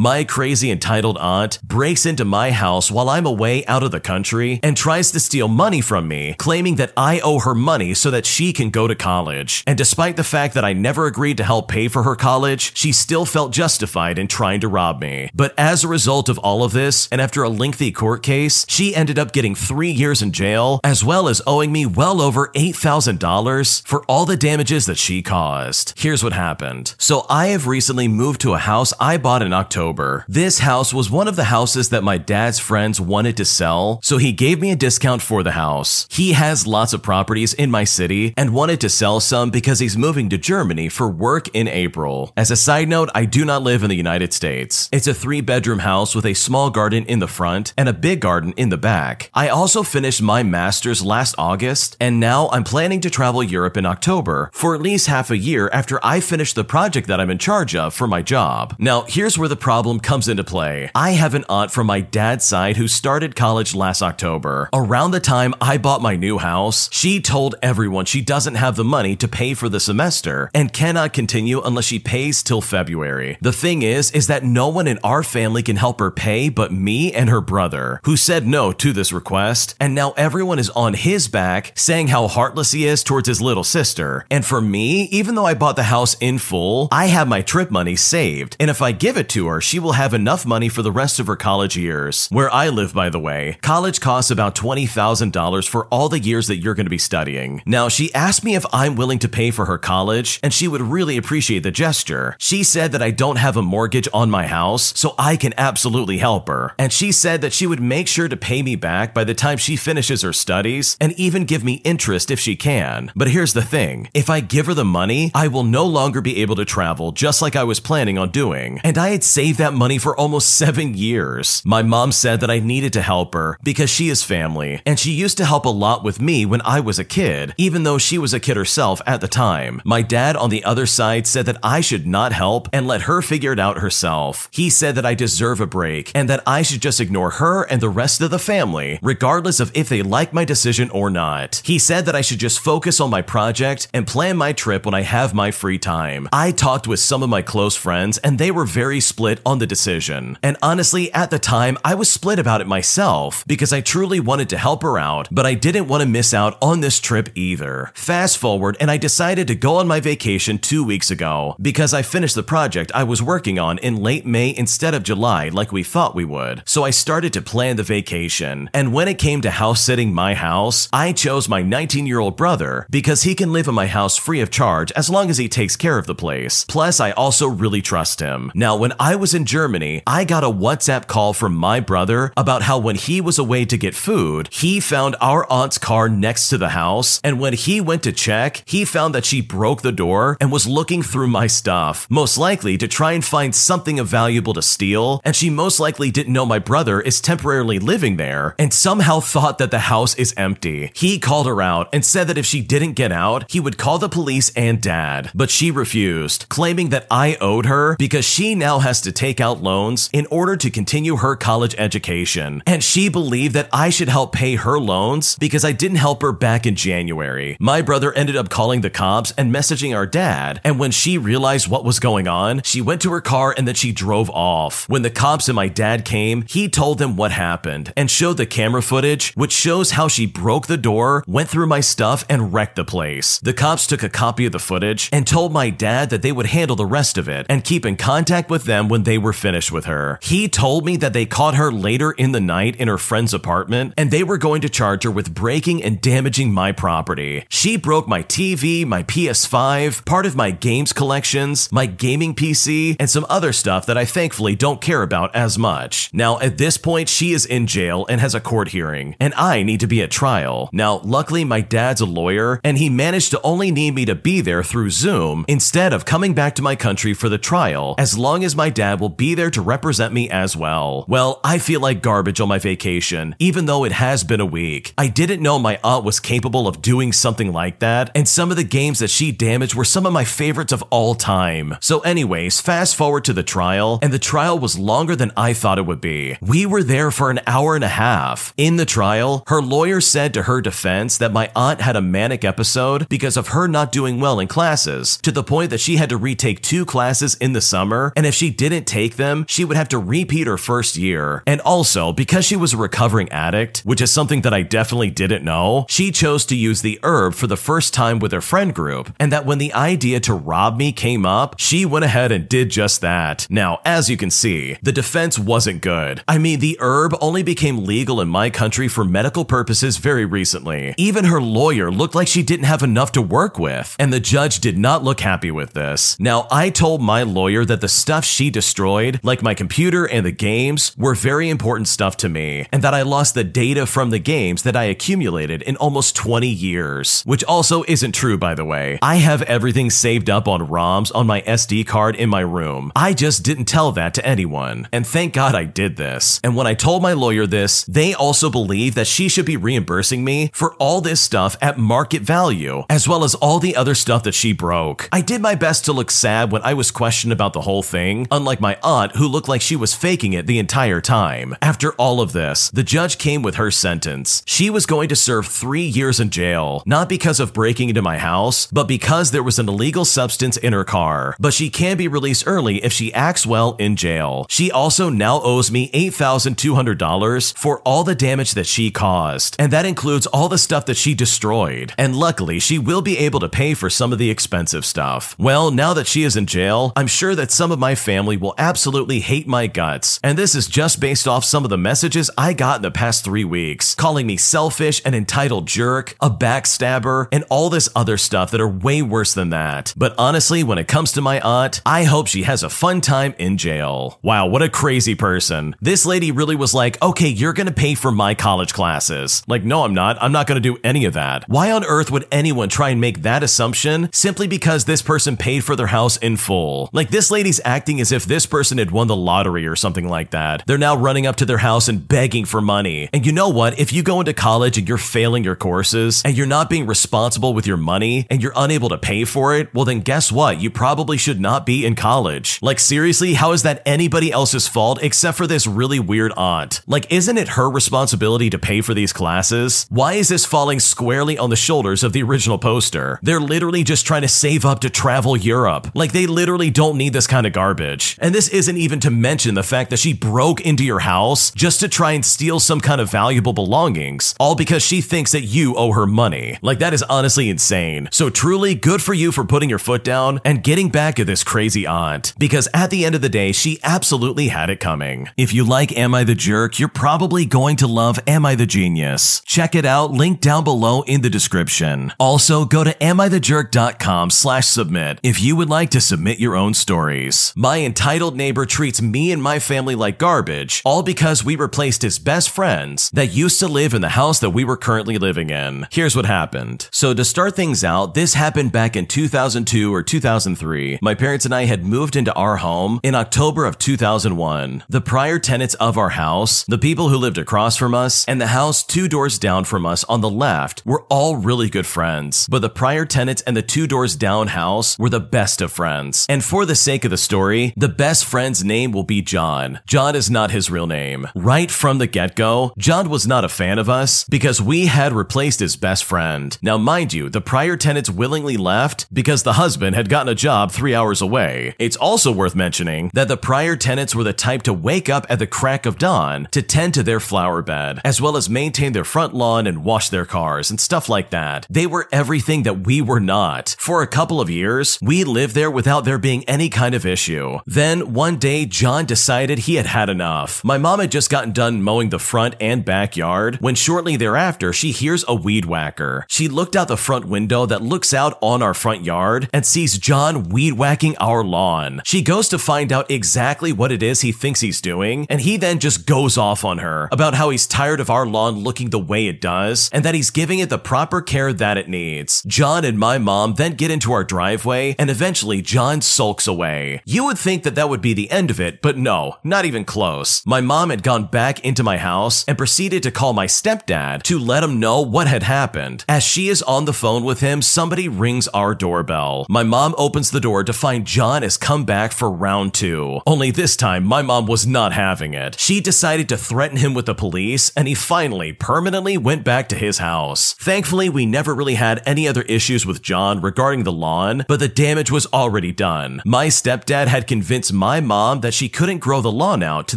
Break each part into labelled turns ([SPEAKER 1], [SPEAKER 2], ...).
[SPEAKER 1] My crazy entitled aunt breaks into my house while I'm away out of the country and tries to steal money from me, claiming that I owe her money so that she can go to college. And despite the fact that I never agreed to help pay for her college, she still felt justified in trying to rob me. But as a result of all of this, and after a lengthy court case, she ended up getting three years in jail, as well as owing me well over $8,000 for all the damages that she caused. Here's what happened. So I have recently moved to a house I bought in October. This house was one of the houses that my dad's friends wanted to sell, so he gave me a discount for the house. He has lots of properties in my city and wanted to sell some because he's moving to Germany for work in April. As a side note, I do not live in the United States. It's a three bedroom house with a small garden in the front and a big garden in the back. I also finished my master's last August, and now I'm planning to travel Europe in October for at least half a year after I finish the project that I'm in charge of for my job. Now, here's where the problem comes into play. I have an aunt from my dad's side who started college last October. Around the time I bought my new house, she told everyone she doesn't have the money to pay for the semester and cannot continue unless she pays till February. The thing is, is that no one in our family can help her pay but me and her brother, who said no to this request, and now everyone is on his back saying how heartless he is towards his little sister. And for me, even though I bought the house in full, I have my trip money saved, and if I give it to her, she will have enough money for the rest of her college years. Where I live, by the way, college costs about $20,000 for all the years that you're going to be studying. Now, she asked me if I'm willing to pay for her college, and she would really appreciate the gesture. She said that I don't have a mortgage on my house, so I can absolutely help her. And she said that she would make sure to pay me back by the time she finishes her studies and even give me interest if she can. But here's the thing if I give her the money, I will no longer be able to travel just like I was planning on doing. And I had saved that money for almost seven years. My mom said that I needed to help her because she is family, and she used to help a lot with me when I was a kid, even though she was a kid herself at the time. My dad on the other side said that I should not help and let her figure it out herself. He said that I deserve a break and that I should just ignore her and the rest of the family, regardless of if they like my decision or not. He said that I should just focus on my project and plan my trip when I have my free time. I talked with some of my close friends and they were very split on the decision. And honestly, at the time, I was split about it myself because I truly wanted to help her out, but I didn't want to miss out on this trip either. Fast forward, and I decided to go on my vacation two weeks ago because I finished the project I was working on in late May instead of July like we thought we would. So I started to plan the vacation. And when it came to house sitting my house, I chose my 19 year old brother because he can live in my house free of charge as long as he takes care of the place. Plus, I also really trust him. Now, when I was in Germany, I got a WhatsApp call from my brother about how when he was away to get food, he found our aunt's car next to the house. And when he went to check, he found that she broke the door and was looking through my stuff, most likely to try and find something of valuable to steal. And she most likely didn't know my brother is temporarily living there and somehow thought that the house is empty. He called her out and said that if she didn't get out, he would call the police and dad. But she refused, claiming that I owed her because she now has to take out loans in order to continue her college education. And she believed that I should help pay her loans because I didn't help her back in January. My brother ended up calling the cops and messaging our dad. And when she realized what was going on, she went to her car and then she drove off. When the cops and my dad came, he told them what happened and showed the camera footage, which shows how she broke the door, went through my stuff, and wrecked the place. The cops took a copy of the footage and told my dad that they would handle the rest of it and keep in contact with them when they were finished with her. He told me that they caught her later in the night in her friend's apartment and they were going to charge her with breaking and damaging my property. She broke my TV, my PS5, part of my games collections, my gaming PC, and some other stuff that I thankfully don't care about as much. Now, at this point, she is in jail and has a court hearing, and I need to be at trial. Now, luckily, my dad's a lawyer, and he managed to only need me to be there through Zoom instead of coming back to my country for the trial, as long as my dad will be there to represent me as well. Well, I feel like garbage on my vacation, even though it has been a week. I didn't know my aunt was capable of doing something like that, and some of the games that she damaged were some of my favorites of all time. So, anyways, fast forward to the trial, and the trial was longer than I thought it would be. We were there for an hour and a half. In the trial, her lawyer said to her defense that my aunt had a manic episode because of her not doing well in classes, to the point that she had to retake two classes in the summer, and if she didn't take them, she would have to repeat her first year. And also, because she was a recovering addict, which is something that I definitely didn't know, she chose to use the herb for the first time with her friend group, and that when the idea to rob me came up, she went ahead and did just that. Now, as you can see, the defense wasn't good. I mean, the herb only became legal in my country for medical purposes very recently. Even her lawyer looked like she didn't have enough to work with, and the judge did not look happy with this. Now, I told my lawyer that the stuff she destroyed, like my computer and the games, were very important stuff to me, and that I lost the data from the games that I accumulated in almost 20 years. Which also isn't true, by the way. I have everything saved up on ROMs on my SD card in my room. I just didn't tell that to anyone. And thank God I did this. And when I told my lawyer this, they also believe that she should be reimbursing me for all this stuff at market value, as well as all the other stuff that she broke. I did my best to look sad when I was questioned about the whole thing, unlike my aunt who looked like she was faking it the entire time. After all of this, the judge came with her sentence. She was going to serve three years in jail, not because of breaking into my house, but because there was an illegal substance in her car. But she can be released early if she acts well in jail. She also now owes me $8,200 for all the damage that she caused, and that includes all the stuff that she destroyed. And luckily, she will be able to pay for some of the expensive stuff. Well, now that she is in jail, I'm sure that some of my family will absolutely hate my guts, and this is just based off some of the messages I got in the past three weeks, calling me selfish, an entitled jerk, a backstabber, and all this other stuff that are way worse than that. But honestly, when it comes to my aunt, I hope she has a fun time in jail. Wow, what a crazy person. This lady really was like, okay, you're gonna pay for my college classes. Like, no, I'm not. I'm not gonna do any of that. Why on earth would anyone try and make that assumption simply because this person paid for their house in full? Like, this lady's acting as if this person had won the lottery or something like that. They're now running up to their house and begging for money. And you know what? If you go into college and you're failing your courses and you're not being responsible with your money and you're unable to pay for it, well, then guess what? You probably should not be in college. Like, seriously, how is that anybody else's fault except for this really weird aunt? Like, isn't it her responsibility to pay for these classes? Why is this falling squarely on the shoulders of the original poster? They're literally just trying to save up to travel Europe. Like, they literally don't need this kind of garbage. And this isn't even to mention the fact that she broke into your house just to try and steal some kind of valuable belongings, all because she thinks that you owe her money. Like, that is honestly insane. So, truly, good for you for putting your foot down and getting back at this crazy aunt. Because at the end of the day, she absolutely had it coming. If you like Am I the Jerk, you're probably going to love Am I the Genius. Check it out, link down below in the description. Also, go to amithejerk.com slash submit if you would like to submit your own stories. My entitled neighbor treats me and my family like garbage, all because we replaced his best friends that used to live in the house that we were currently living in. Here's what happened. So to start things out, this happened back in 2002 or 2003. My parents and I had moved into our home in October of 2001. The prior tenants of our house, the people who lived across from us, and the house two doors down from us on the left were all really good friends. But the prior tenants and the two doors down house were the best of friends. And for the sake of the story, the best friend's name will be John. John is not his real name. Right from the get go, John was not a fan of us because we had replaced his best friend. Now, mind you, the prior tenants willingly left because the husband had gotten a job three hours away. It's also worth mentioning that the prior tenants were the type to wake up at the crack of dawn to tend to their flower bed, as well as maintain their front lawn and wash their cars and stuff like that. They were everything that we were not. For a couple of years, we lived there without there being any kind of issue. Then, one day, John decided he had had enough. My mom had just gotten done mowing the front and backyard when shortly thereafter she hears a weed whacker. She looked out the front window that looks out on our front yard and sees John weed whacking our lawn. She goes to find out exactly what it is he thinks he's doing, and he then just goes off on her about how he's tired of our lawn looking the way it does and that he's giving it the proper care that it needs. John and my mom then get into our driveway, and eventually John sulks away. You would think that that would be the end of it, but no, not even close. My mom had gone back into my house and proceeded to call my stepdad to let him know what had happened. As she is on the phone with him, somebody rings our doorbell. My mom opens the door to find John has come back for round two. Only this time, my mom was not having it. She decided to threaten him with the police, and he finally permanently went back to his house. Thankfully, we never really had any other issues with John regarding the lawn, but the damage was already done. My stepdad had convinced my mom that she couldn't grow the lawn out to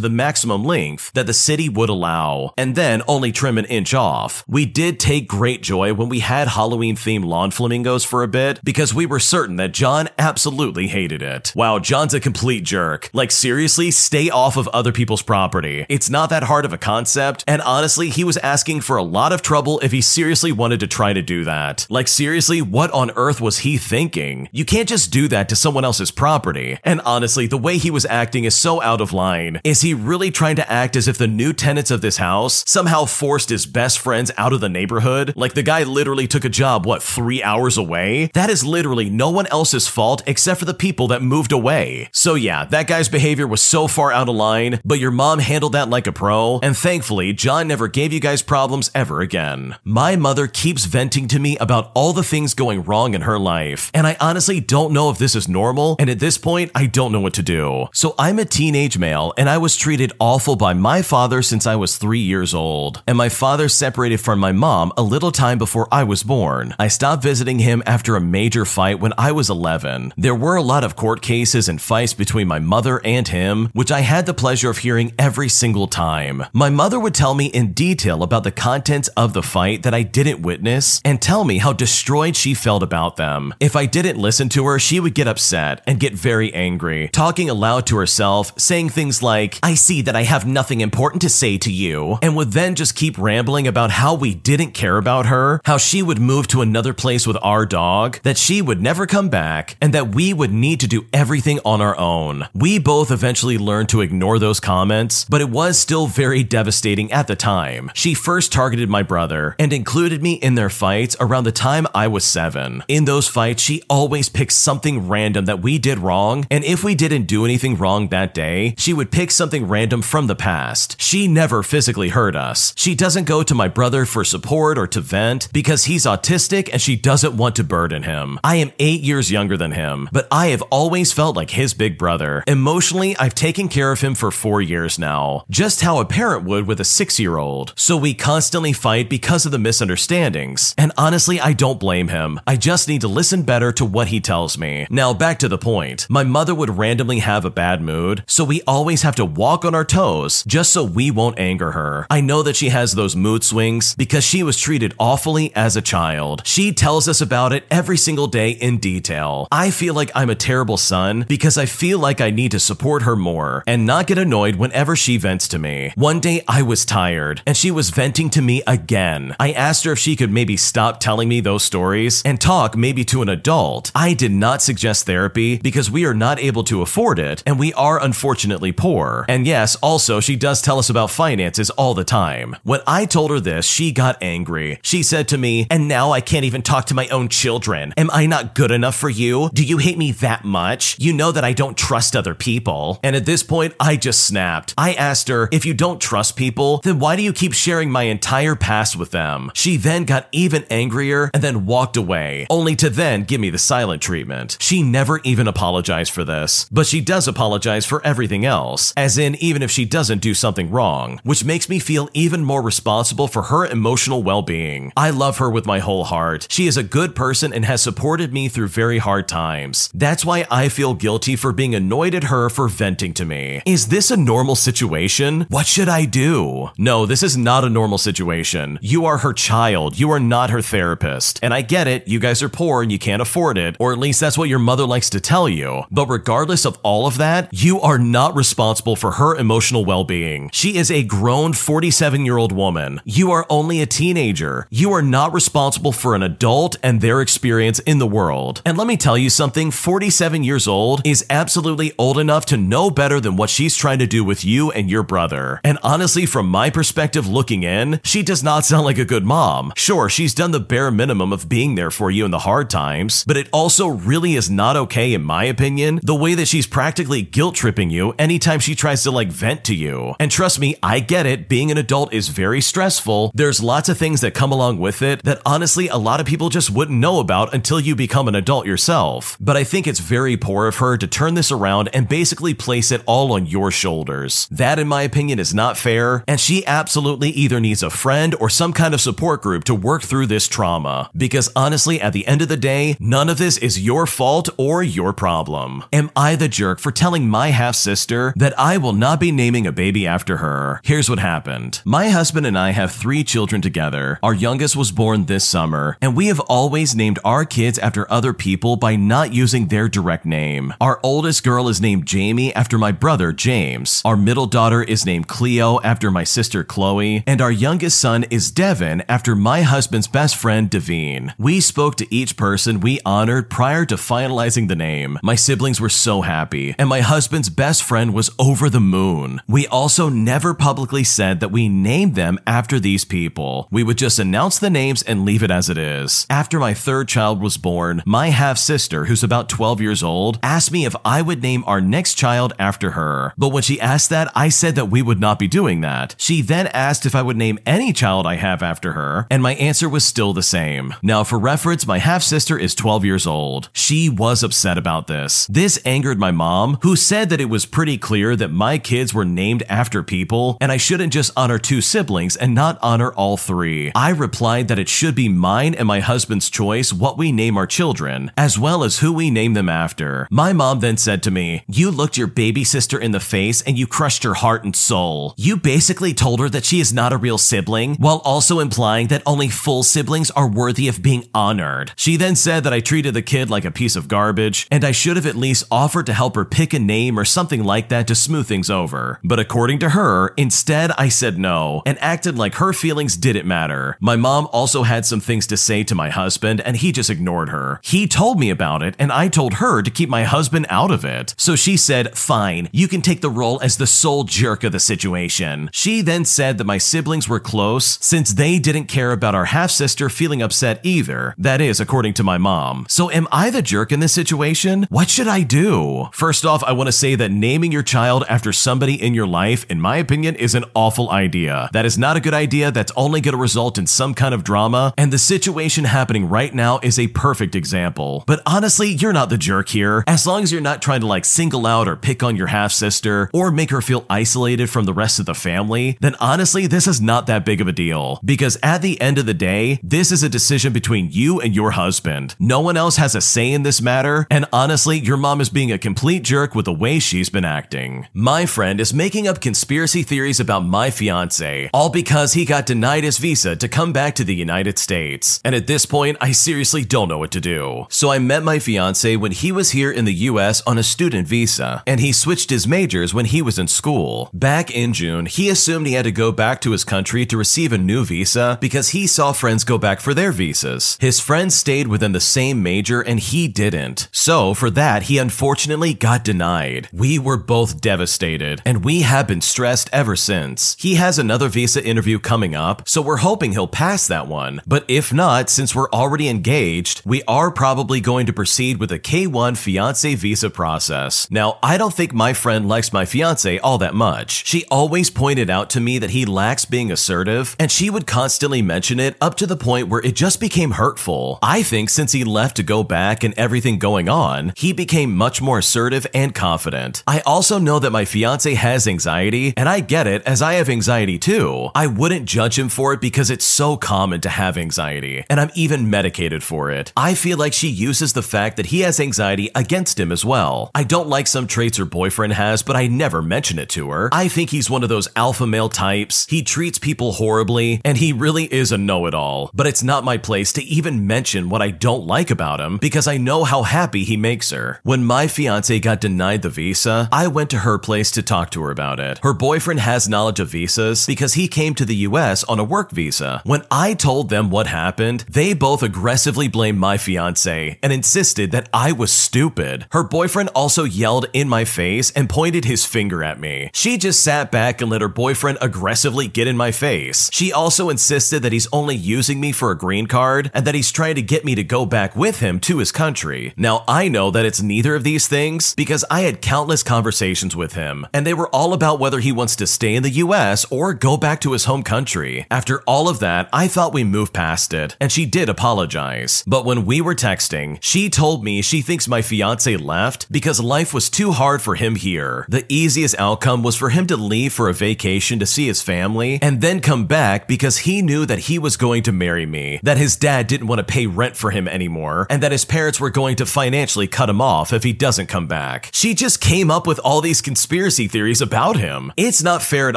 [SPEAKER 1] the maximum length that the city would allow, and then only trim an inch off. We did take great joy when we had Halloween themed lawn flamingos for a bit because we were certain that John absolutely hated it. Wow, John's a complete jerk. Like, seriously, stay off of other people's property. It's not that hard of a concept, and honestly, he was asking for a lot of trouble if he seriously wanted to try to do that. Like, seriously, what on earth was he thinking? You can't just do that to someone else's property. And honestly, the way he was acting is so out of line. Is he really trying to act as if the new tenants of this house somehow forced his best friends out of the neighborhood? Like the guy literally took a job, what, three hours away? That is literally no one else's fault except for the people that moved away. So yeah, that guy's behavior was so far out of line, but your mom handled that like a pro, and thankfully, John never gave you guys problems ever again. My mother keeps venting to me about all the things going wrong in her life, and I honestly don't know if this is normal, and at this point, I don't know what to do. So I'm a teenage male, and I was treated awful by my father since I was three years old, and my father separated from my mom a little time before I was born. I stopped visiting him after a major fight when I was 11. There were a lot of court cases and fights between my mother and him, which I had the pleasure of hearing every single time. My mother would tell me in detail about the contents of the fight that I didn't witness and tell me how destroyed she felt about them. If I didn't listen to her, she would get upset and get very angry, talking aloud to herself, saying things like, I see that I have nothing important to say to you, and would then just keep rambling about how we didn't care about her, how she would move to another place with our dog, that she would never come back, and that we would need to do everything on our own. We both eventually learned to ignore those comments, but it was still very devastating at the time. She first targeted my brother and included me in their fights around the time I was seven. In those fights, she always picked something random that we did wrong, and if we didn't do anything wrong that day, she would pick something random from the past. She never physically hurt us. She doesn't go to my brother for support or to vent because he's autistic and she doesn't want to burden him. I am eight years younger than him, but I have always felt like his big brother. Emotionally, I've taken care of him for four years now, just how a parent would with a six year old. So we constantly fight because of the misunderstandings. And honestly, I don't blame him. I just need to listen better to what he tells me. Now, back to the point. My mother would randomly have a bad mood, so we always have to walk on our toes just so we won't anger her. I know that she has those mood swings because she was treated awfully as a child. She tells us about it every single day in detail. I feel like I'm a terrible son because I feel like I need to support her more and not get annoyed whenever she vents to me. One day I was tired and she was venting to me again. I asked her if she could maybe stop telling me those stories and talk maybe to an adult. I did not suggest therapy because we are not able to afford it and we are unfortunately poor. And yes, also she does tell us about finances all the time. When I told her this, she got angry. She said to me, and now I can't even talk to my own children. Am I not good enough for you? Do you hate me that much? You know that I don't trust other people. And at this point, I just snapped. I asked her, if you don't trust people, then why do you keep sharing my entire past with them? She then got even angrier and then walked away, only to then give me the silent treatment. She never even apologized for this, but she does apologize for everything else, as in, even if she doesn't do something wrong, which makes me feel even more responsible for her emotional well being. I love her with my whole heart. She is a good person and has supported me through very hard times. That's why I feel guilty for being annoyed at her for venting to me. Is this a normal situation? What should I do? No, this is not a normal situation. You are her child. You are not her therapist. And I get it, you guys are poor and you can't afford it, or at least that's what your mother likes to tell you. But regardless of all of that, you are not responsible for her emotional well being. She is a grown 47 year old woman. You are only a teenager. You are not responsible for an adult and their experience in the world. And let me tell you something 47 years old is absolutely old enough to know better than what she's trying to do with you and your brother. And honestly, from my perspective looking in, she does not sound like a good mom. Sure, she's done the bare minimum of being there for you in the hard times, but it also really is not okay, in my opinion, the way that she's practically guilt tripping you anytime she tries to like vent to you. And trust me, I get it, being an adult is very stressful. There's lots of things that come along with it that honestly a lot of people just wouldn't know about until you become an adult yourself. But I think it's very poor of her to turn this around and basically place it all on your shoulders. That, in my opinion, is not fair, and she absolutely either needs a friend or some kind of support group to work through this trauma. Because honestly, at the end of the day, none of this is your fault or your problem. Am I the jerk? Jerk for telling my half sister that I will not be naming a baby after her. Here's what happened. My husband and I have three children together. Our youngest was born this summer, and we have always named our kids after other people by not using their direct name. Our oldest girl is named Jamie after my brother James. Our middle daughter is named Cleo after my sister Chloe, and our youngest son is Devin after my husband's best friend Devine. We spoke to each person we honored prior to finalizing the name. My siblings were so happy, and my husband's best friend was over the moon. We also never publicly said that we named them after these people. We would just announce the names and leave it as it is. After my third child was born, my half sister, who's about 12 years old, asked me if I would name our next child after her. But when she asked that, I said that we would not be doing that. She then asked if I would name any child I have after her, and my answer was still the same. Now, for reference, my half sister is 12 years old. She was upset about this. This angered my mom, who said that it was pretty clear that my kids were named after people, and I shouldn't just honor two siblings and not honor all three. I replied that it should be mine and my husband's choice what we name our children, as well as who we name them after. My mom then said to me, You looked your baby sister in the face and you crushed her heart and soul. You basically told her that she is not a real sibling, while also implying that only full siblings are worthy of being honored. She then said that I treated the kid like a piece of garbage, and I should have at least offered to help her pick a name or something like that to smooth things over. But according to her, instead I said no and acted like her feelings didn't matter. My mom also had some things to say to my husband, and he just ignored her. He told me about it, and I told her to keep my husband out of it. So she said, Fine, you can take the role as the sole jerk of the situation. She then said that my siblings were close since they didn't care about our half sister feeling upset either. That is, according to my mom. So am I the jerk in this situation? What should I do? First off, I want to say that naming your child after somebody in your life, in my opinion, is an awful idea. That is not a good idea. That's only going to result in some kind of drama. And the situation happening right now is a perfect example. But honestly, you're not the jerk here. As long as you're not trying to like single out or pick on your half sister or make her feel isolated from the rest of the family, then honestly, this is not that big of a deal. Because at the end of the day, this is a decision between you and your husband. No one else has a say in this matter. And honestly, your mom is being a complete jerk with the way she's been acting. My friend is making up conspiracy theories about my fiance, all because he got denied his visa to come back to the United States. And at this point, I seriously don't know what to do. So I met my fiance when he was here in the US on a student visa, and he switched his majors when he was in school. Back in June, he assumed he had to go back to his country to receive a new visa because he saw friends go back for their visas. His friends stayed within the same major and he didn't. So for that, he unfortunately got denied. We were both devastated, and we have been stressed ever since. He has another visa interview coming up, so we're hoping he'll pass that one. But if not, since we're already engaged, we are probably going to proceed with a K1 fiance visa process. Now, I don't think my friend likes my fiance all that much. She always pointed out to me that he lacks being assertive, and she would constantly mention it up to the point where it just became hurtful. I think since he left to go back and everything going on, he became much more assertive and confident. I also know that my fiance has anxiety, and I get it as I have anxiety too. I wouldn't judge him for it because it's so common to have anxiety, and I'm even medicated for it. I feel like she uses the fact that he has anxiety against him as well. I don't like some traits her boyfriend has, but I never mention it to her. I think he's one of those alpha male types. He treats people horribly, and he really is a know it all. But it's not my place to even mention what I don't like about him because I know how happy he makes her. When my fiance got denied the visa, I went to her place to talk to her about it. Her boyfriend has knowledge of visas because he came to the US on a work visa. When I told them what happened, they both aggressively blamed my fiance and insisted that I was stupid. Her boyfriend also yelled in my face and pointed his finger at me. She just sat back and let her boyfriend aggressively get in my face. She also insisted that he's only using me for a green card and that he's trying to get me to go back with him to his country. Now, I know that it's neither of these things because I had countless conversations with him, and they were all about whether he wants to stay in the US or go back to his home country. After all of that, I thought we moved past it, and she did apologize. But when we were texting, she told me she thinks my fiance left because life was too hard for him here. The easiest outcome was for him to leave for a vacation to see his family and then come back because he knew that he was going to marry me, that his dad didn't want to pay rent for him anymore, and that his parents were going to financially cut him off if he doesn't come back. She just came up with all these conspiracy theories about him. It's not fair at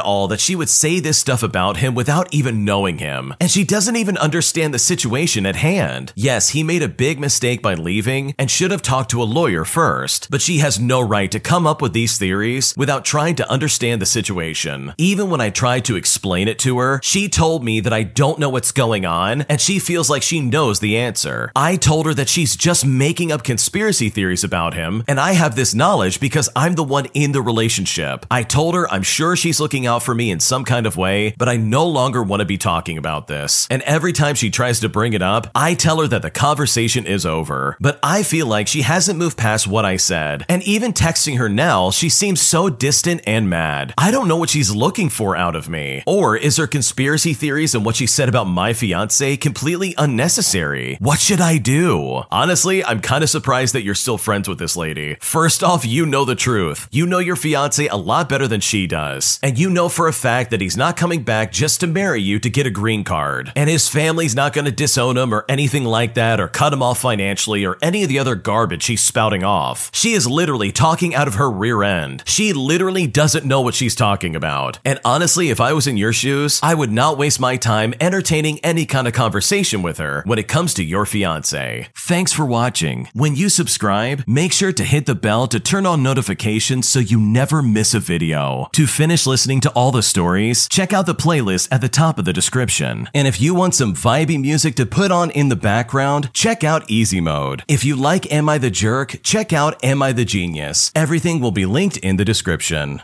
[SPEAKER 1] all that she would say this stuff about him without even knowing him. And she doesn't even understand the situation at hand. Yes, he made a big mistake by leaving and should have talked to a lawyer first, but she has no right to come up with these theories without trying to understand the situation. Even when I tried to explain it to her, she told me that I don't know what's going on and she feels like she knows the answer. I told her that she's just making up conspiracy theories about him, and I have this knowledge because I'm the one in the relationship. I told her I'm sure she's looking out for me in some kind of way, but I no longer want to be talking about this. And every time she tries to bring it up, I tell her that the conversation is over. But I feel like she hasn't moved past what I said. And even texting her now, she seems so distant and mad. I don't know what she's looking for out of me. Or is her conspiracy theories and what she said about my fiance completely unnecessary? What should I do? Honestly, I'm kind of surprised that you're still friends with this lady. Off, you know the truth. You know your fiance a lot better than she does. And you know for a fact that he's not coming back just to marry you to get a green card. And his family's not going to disown him or anything like that or cut him off financially or any of the other garbage she's spouting off. She is literally talking out of her rear end. She literally doesn't know what she's talking about. And honestly, if I was in your shoes, I would not waste my time entertaining any kind of conversation with her when it comes to your fiance. Thanks for watching. When you subscribe, make sure to hit the bell to turn on notifications so you never miss a video. To finish listening to all the stories, check out the playlist at the top of the description. And if you want some vibey music to put on in the background, check out Easy Mode. If you like Am I the Jerk, check out Am I the Genius. Everything will be linked in the description.